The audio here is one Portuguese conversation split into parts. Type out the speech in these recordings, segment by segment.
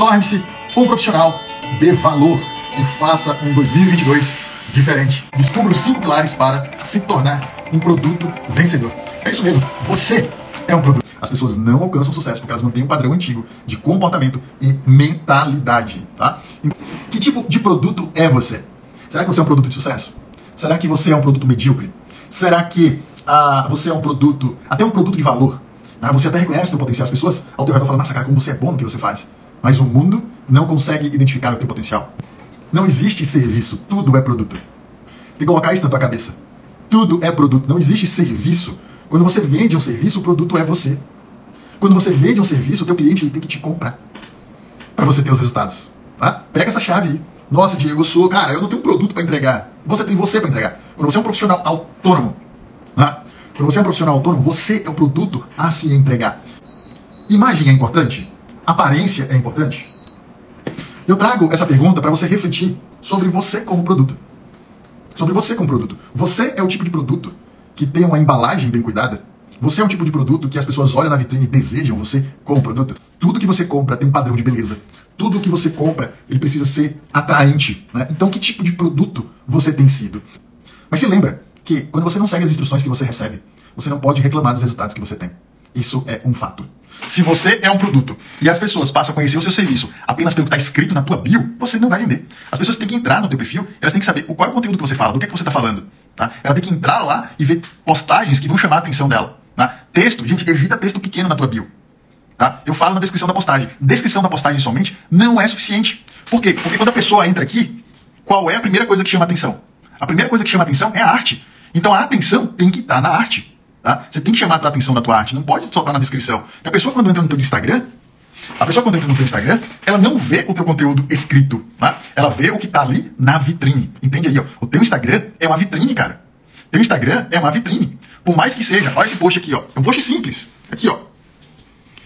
Torne-se um profissional de valor e faça um 2022 diferente. Descubra os cinco pilares para se tornar um produto vencedor. É isso mesmo, você é um produto. As pessoas não alcançam sucesso porque elas mantêm um padrão antigo de comportamento e mentalidade, tá? Que tipo de produto é você? Será que você é um produto de sucesso? Será que você é um produto medíocre? Será que ah, você é um produto, até um produto de valor? Ah, você até reconhece o potencial. As pessoas ao teu redor falam, nossa, cara, como você é bom no que você faz. Mas o mundo não consegue identificar o teu potencial. Não existe serviço, tudo é produto. Tem que colocar isso na tua cabeça. Tudo é produto, não existe serviço. Quando você vende um serviço, o produto é você. Quando você vende um serviço, o teu cliente ele tem que te comprar para você ter os resultados. Tá? Pega essa chave aí. Nossa, Diego, eu sou, cara, eu não tenho um produto para entregar. Você tem você para entregar. Quando você é um profissional autônomo, tá? quando você é um profissional autônomo, você é o produto a se entregar. Imagem é importante? Aparência é importante? Eu trago essa pergunta para você refletir sobre você como produto. Sobre você como produto. Você é o tipo de produto que tem uma embalagem bem cuidada? Você é o tipo de produto que as pessoas olham na vitrine e desejam você como produto? Tudo que você compra tem um padrão de beleza. Tudo que você compra, ele precisa ser atraente. Né? Então, que tipo de produto você tem sido? Mas se lembra que quando você não segue as instruções que você recebe, você não pode reclamar dos resultados que você tem. Isso é um fato. Se você é um produto e as pessoas passam a conhecer o seu serviço apenas pelo que está escrito na tua bio, você não vai vender. As pessoas têm que entrar no teu perfil, elas têm que saber qual é o conteúdo que você fala, do que, é que você está falando. Tá? Ela tem que entrar lá e ver postagens que vão chamar a atenção dela. Tá? Texto, gente, evita texto pequeno na tua bio. Tá? Eu falo na descrição da postagem. Descrição da postagem somente não é suficiente. Por quê? Porque quando a pessoa entra aqui, qual é a primeira coisa que chama a atenção? A primeira coisa que chama a atenção é a arte. Então a atenção tem que estar na arte. Tá? Você tem que chamar a atenção da tua arte, não pode soltar na descrição. a pessoa quando entra no teu Instagram, a pessoa quando entra no teu Instagram, ela não vê o teu conteúdo escrito, tá? Ela vê o que está ali na vitrine. Entende aí, ó? O teu Instagram é uma vitrine, cara. Teu Instagram é uma vitrine. Por mais que seja, olha esse post aqui, ó. É um post simples. Aqui, ó.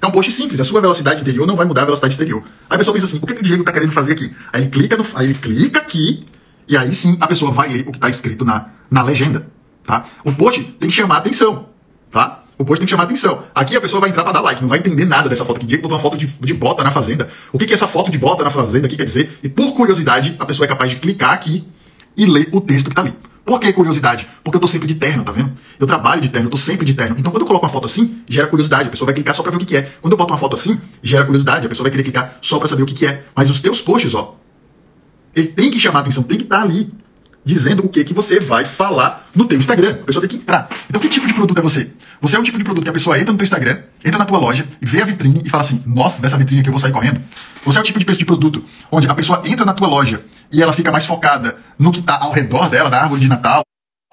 É um post simples. A sua velocidade interior não vai mudar a velocidade exterior. Aí a pessoa pensa assim, o que, que o Diego está querendo fazer aqui? Aí ele clica no, aí ele clica aqui, e aí sim a pessoa vai ler o que está escrito na, na legenda. Tá? O post tem que chamar atenção. Tá? O post tem que chamar atenção. Aqui a pessoa vai entrar para dar like, não vai entender nada dessa foto. Que Diego botou uma foto de, de bota na fazenda. O que, que essa foto de bota na fazenda aqui quer dizer? E por curiosidade, a pessoa é capaz de clicar aqui e ler o texto que tá ali. Por que curiosidade? Porque eu tô sempre de terno, tá vendo? Eu trabalho de terno, eu tô sempre de terno. Então quando eu coloco uma foto assim, gera curiosidade. A pessoa vai clicar só pra ver o que, que é. Quando eu boto uma foto assim, gera curiosidade. A pessoa vai querer clicar só pra saber o que, que é. Mas os teus posts, ó, ele tem que chamar atenção, tem que estar tá ali dizendo o que que você vai falar no teu Instagram. A pessoa tem que entrar. Então, que tipo de produto é você? Você é um tipo de produto que a pessoa entra no teu Instagram, entra na tua loja, vê a vitrine e fala assim: Nossa, dessa vitrine aqui eu vou sair correndo. Você é o tipo de, de produto onde a pessoa entra na tua loja e ela fica mais focada no que está ao redor dela, da árvore de Natal,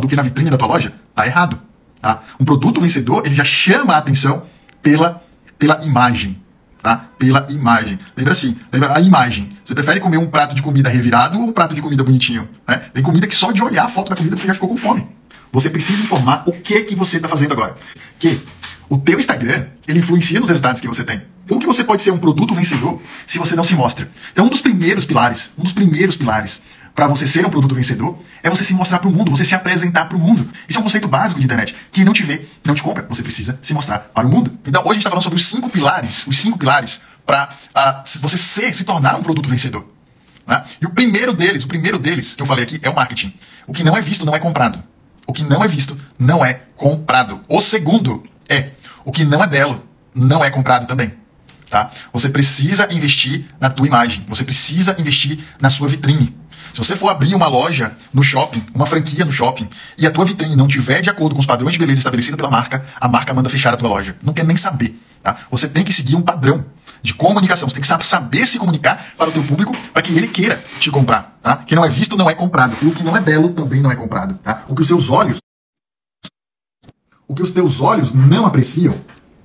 do que na vitrine da tua loja? Tá errado. Tá? Um produto vencedor, ele já chama a atenção pela, pela imagem tá? Pela imagem. Lembra assim, lembra a imagem. Você prefere comer um prato de comida revirado ou um prato de comida bonitinho? Né? Tem comida que só de olhar a foto da comida você já ficou com fome. Você precisa informar o que que você está fazendo agora. Que o teu Instagram, ele influencia nos resultados que você tem. Como que você pode ser um produto vencedor se você não se mostra? Então, um dos primeiros pilares, um dos primeiros pilares para você ser um produto vencedor é você se mostrar para o mundo, você se apresentar para o mundo. Isso é um conceito básico de internet. Quem não te vê, não te compra. Você precisa se mostrar para o mundo. Então hoje a gente está falando sobre os cinco pilares, os cinco pilares para uh, ah, você ser, se tornar um produto vencedor. Né? E o primeiro deles, o primeiro deles que eu falei aqui é o marketing. O que não é visto não é comprado. O que não é visto não é comprado. O segundo é o que não é belo não é comprado também. Tá? Você precisa investir na tua imagem. Você precisa investir na sua vitrine. Se você for abrir uma loja no shopping, uma franquia no shopping, e a tua vitrine não tiver de acordo com os padrões de beleza estabelecidos pela marca, a marca manda fechar a tua loja. Não quer nem saber. Tá? Você tem que seguir um padrão de comunicação. Você tem que saber se comunicar para o teu público para que ele queira te comprar. Tá? O que não é visto não é comprado. E o que não é belo também não é comprado. Tá? O que os seus olhos. O que os teus olhos não apreciam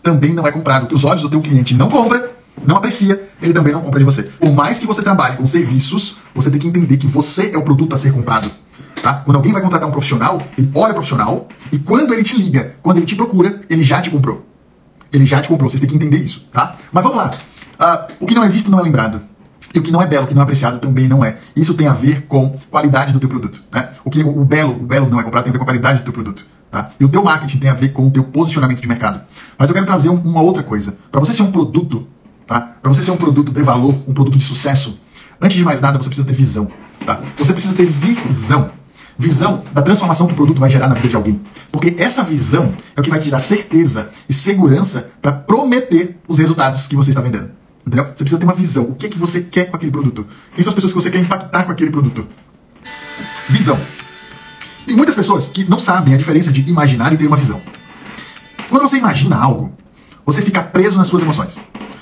também não é comprado. O que os olhos do teu cliente não compra não aprecia, ele também não compra de você. Por mais que você trabalhe com serviços, você tem que entender que você é o produto a ser comprado. Tá? Quando alguém vai contratar um profissional, ele olha o profissional e quando ele te liga, quando ele te procura, ele já te comprou. Ele já te comprou, vocês têm que entender isso, tá? Mas vamos lá. Uh, o que não é visto não é lembrado. E o que não é belo, o que não é apreciado também não é. Isso tem a ver com qualidade do teu produto. Né? O que o belo, o belo não é comprado tem a ver com a qualidade do teu produto. Tá? E o teu marketing tem a ver com o teu posicionamento de mercado. Mas eu quero trazer uma outra coisa. Para você ser um produto tá? Para você ser um produto de valor, um produto de sucesso, antes de mais nada você precisa ter visão, tá? Você precisa ter visão. Visão da transformação que o produto vai gerar na vida de alguém. Porque essa visão é o que vai te dar certeza e segurança para prometer os resultados que você está vendendo. Entendeu? Você precisa ter uma visão. O que, é que você quer com aquele produto? Quem são as pessoas que você quer impactar com aquele produto? Visão. Tem muitas pessoas que não sabem a diferença de imaginar e ter uma visão. Quando você imagina algo, você fica preso nas suas emoções.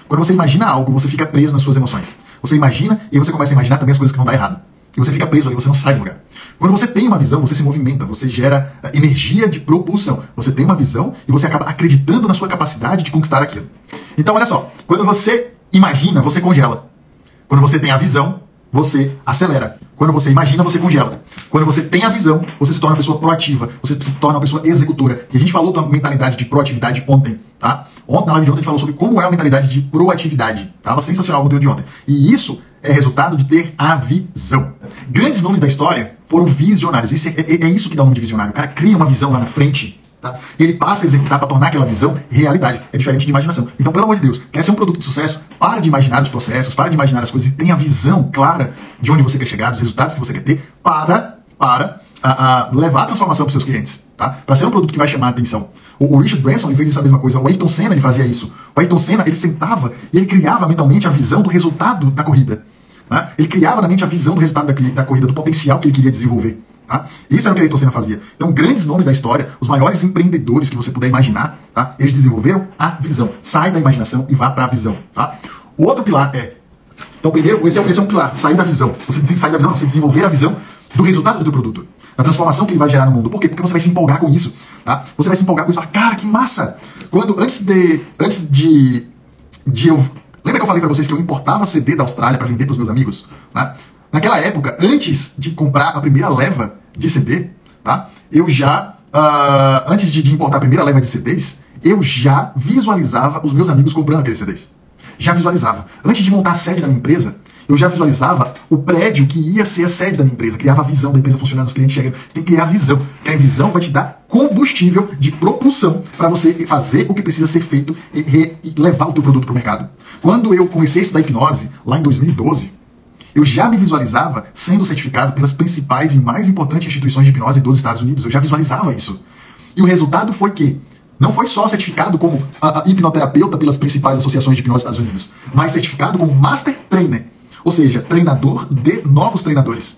Quando você imagina algo, você fica preso nas suas emoções. Você imagina e você começa a imaginar também as coisas que vão dar errado. E você fica preso ali, você não sai do lugar. Quando você tem uma visão, você se movimenta, você gera eh, energia de propulsão. Você tem uma visão e você acaba acreditando na sua capacidade de conquistar aquilo. Então, olha só, quando você imagina, você congela. Quando você tem a visão, você acelera. Quando você imagina, você congela. Quando você tem a visão, você se torna uma pessoa proativa, você se torna uma pessoa executora. E a gente falou da mentalidade de proatividade ontem, tá? Ontem, na live de ontem, a gente falou sobre como é a mentalidade de proatividade. Tava sensacional o conteúdo de ontem. E isso é resultado de ter a visão. Grandes nomes da história foram visionários. Isso é, é, é, isso que dá o nome de visionário. O cara cria uma visão lá na frente. Tá? E ele passa a executar para tornar aquela visão realidade. É diferente de imaginação. Então, pelo amor de Deus, quer ser um produto de sucesso? Para de imaginar os processos, para de imaginar as coisas e tenha a visão clara de onde você quer chegar, dos resultados que você quer ter, para, para a, a levar a transformação para seus clientes. Tá? Para ser um produto que vai chamar a atenção. O, o Richard Branson ele fez essa mesma coisa. O Ayrton Senna ele fazia isso. O Ayrton Senna ele sentava e ele criava mentalmente a visão do resultado da corrida. Né? Ele criava na mente a visão do resultado da, da corrida, do potencial que ele queria desenvolver. Tá? Isso era o que Ayrton Senna fazia. Então, grandes nomes da história, os maiores empreendedores que você puder imaginar, tá? eles desenvolveram a visão. Sai da imaginação e vá para a visão. Tá? O outro pilar é. Então, primeiro, esse é, esse é um pilar, sair da visão. Você sair da visão, você desenvolver a visão do resultado do teu produto, da transformação que ele vai gerar no mundo. Por quê? Porque você vai se empolgar com isso. Tá? Você vai se empolgar com isso e falar, cara, que massa! Quando, antes de, antes de, de eu Lembra que eu falei para vocês que eu importava CD da Austrália para vender para os meus amigos? Né? Naquela época, antes de comprar a primeira leva de CD, tá? eu já, uh, antes de, de, importar a primeira leva de CDs, eu já visualizava os meus amigos comprando aqueles CDs. Já visualizava. Antes de montar a sede da minha empresa, eu já visualizava o prédio que ia ser a sede da minha empresa, criava a visão da empresa funcionando, os clientes chegando. Você tem que criar a visão, porque a visão vai te dar combustível de propulsão para você fazer o que precisa ser feito e, e levar o teu produto para o mercado. Quando eu comecei a estudar hipnose, lá em 2012, eu já me visualizava sendo certificado pelas principais e mais importantes instituições de hipnose dos Estados Unidos. Eu já visualizava isso. E o resultado foi que não foi só certificado como a, a hipnoterapeuta pelas principais associações de hipnose dos Estados Unidos, mas certificado como Master Trainer ou seja, treinador de novos treinadores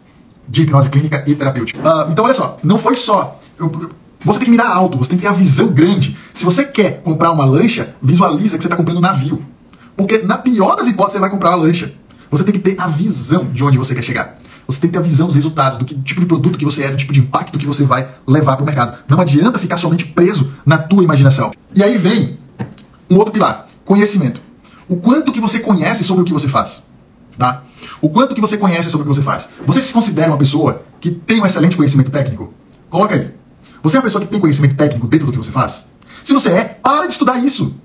de hipnose clínica e terapêutica. Uh, então, olha só, não foi só. Eu, você tem que mirar alto, você tem que ter a visão grande. Se você quer comprar uma lancha, visualiza que você está comprando um navio. Porque, na pior das hipóteses, você vai comprar uma lancha. Você tem que ter a visão de onde você quer chegar. Você tem que ter a visão dos resultados, do que, tipo de produto que você é, do tipo de impacto que você vai levar para o mercado. Não adianta ficar somente preso na tua imaginação. E aí vem um outro pilar: conhecimento. O quanto que você conhece sobre o que você faz. Tá? O quanto que você conhece sobre o que você faz. Você se considera uma pessoa que tem um excelente conhecimento técnico? Coloca aí. Você é uma pessoa que tem conhecimento técnico dentro do que você faz? Se você é, para de estudar isso.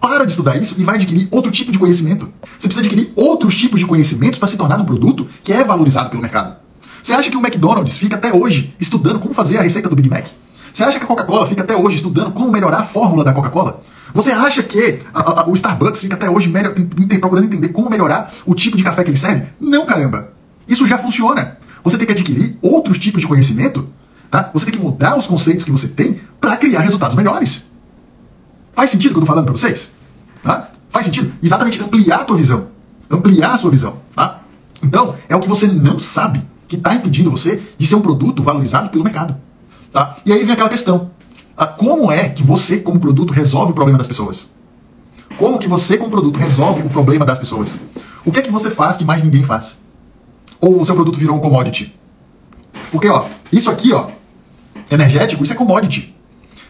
Para de estudar isso e vai adquirir outro tipo de conhecimento. Você precisa adquirir outros tipos de conhecimentos para se tornar um produto que é valorizado pelo mercado. Você acha que o McDonald's fica até hoje estudando como fazer a receita do Big Mac? Você acha que a Coca-Cola fica até hoje estudando como melhorar a fórmula da Coca-Cola? Você acha que a, a, o Starbucks fica até hoje melhor, procurando entender como melhorar o tipo de café que ele serve? Não, caramba. Isso já funciona. Você tem que adquirir outros tipos de conhecimento, tá? Você tem que mudar os conceitos que você tem para criar resultados melhores. Faz sentido o que eu estou falando para vocês? Tá? Faz sentido? Exatamente ampliar a tua visão. Ampliar a sua visão, tá? Então, é o que você não sabe que está impedindo você de ser um produto valorizado pelo mercado. Tá? E aí vem aquela questão como é que você, como produto, resolve o problema das pessoas? Como que você, como produto, resolve o problema das pessoas? O que é que você faz que mais ninguém faz? Ou o seu produto virou um commodity? Porque, ó, isso aqui, ó, energético, isso é commodity.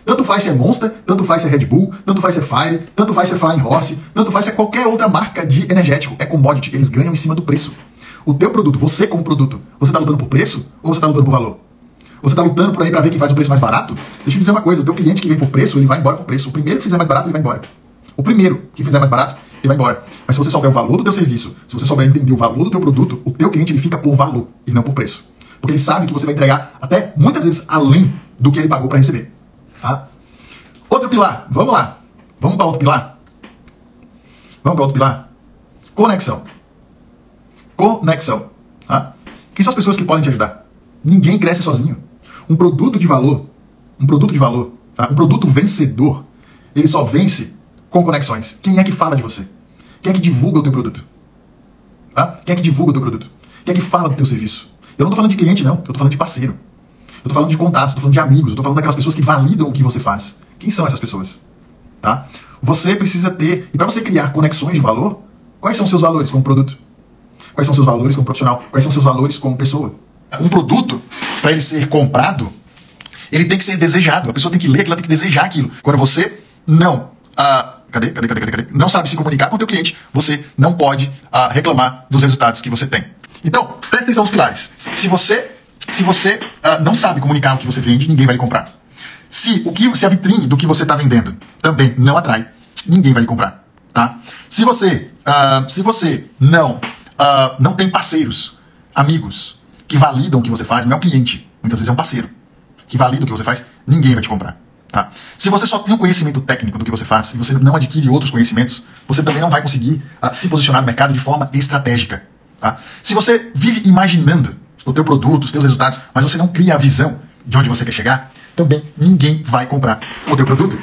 Tanto faz se é Monster, tanto faz se é Red Bull, tanto faz se é Fire, tanto faz se é Flying Horse, tanto faz se é qualquer outra marca de energético. É commodity, eles ganham em cima do preço. O teu produto, você como produto, você está lutando por preço ou você está lutando por valor? Você está lutando por aí para ver quem faz o preço mais barato? Deixa eu dizer uma coisa: o teu cliente que vem por preço, ele vai embora por preço. O primeiro que fizer mais barato, ele vai embora. O primeiro que fizer mais barato, ele vai embora. Mas se você souber o valor do teu serviço, se você souber entender o valor do teu produto, o teu cliente ele fica por valor e não por preço. Porque ele sabe que você vai entregar até muitas vezes além do que ele pagou para receber. Tá? Outro pilar, vamos lá. Vamos para outro pilar? Vamos para outro pilar? conexão. Conexão. Tá? Quem são as pessoas que podem te ajudar? Ninguém cresce sozinho. Um produto de valor, um produto de valor, tá? um produto vencedor, ele só vence com conexões. Quem é que fala de você? Quem é que divulga o teu produto? Tá? Quem é que divulga o teu produto? Quem é que fala do teu serviço? Eu não tô falando de cliente, não. Eu tô falando de parceiro. Eu tô falando de contatos, tô falando de amigos, tô falando daquelas pessoas que validam o que você faz. Quem são essas pessoas? Tá? Você precisa ter, e para você criar conexões de valor, quais são seus valores como produto? Quais são seus valores como profissional? Quais são seus valores como pessoa? Um produto, para ele ser comprado, ele tem que ser desejado. A pessoa tem que ler aquilo, ela tem que desejar aquilo. Quando você não. Ah, cadê, cadê, cadê, cadê? Não sabe se comunicar com o teu cliente, você não pode ah, reclamar dos resultados que você tem. Então, presta atenção nos pilares. Se você, se você ah, não sabe comunicar o que você vende, ninguém vai lhe comprar. Se, o que, se a vitrine do que você está vendendo também não atrai, ninguém vai lhe comprar. Tá? Se você, uh, se você não, não tem parceiros, amigos, que validam o que você faz, não é um cliente, muitas vezes é um parceiro, que valida o que você faz, ninguém vai te comprar. Tá? Se você só tem um conhecimento técnico do que você faz e você não adquire outros conhecimentos, você também não vai conseguir uh, se posicionar no mercado de forma estratégica. Tá? Se você vive imaginando o teu produto, os teus resultados, mas você não cria a visão de onde você quer chegar, também ninguém vai comprar o teu produto.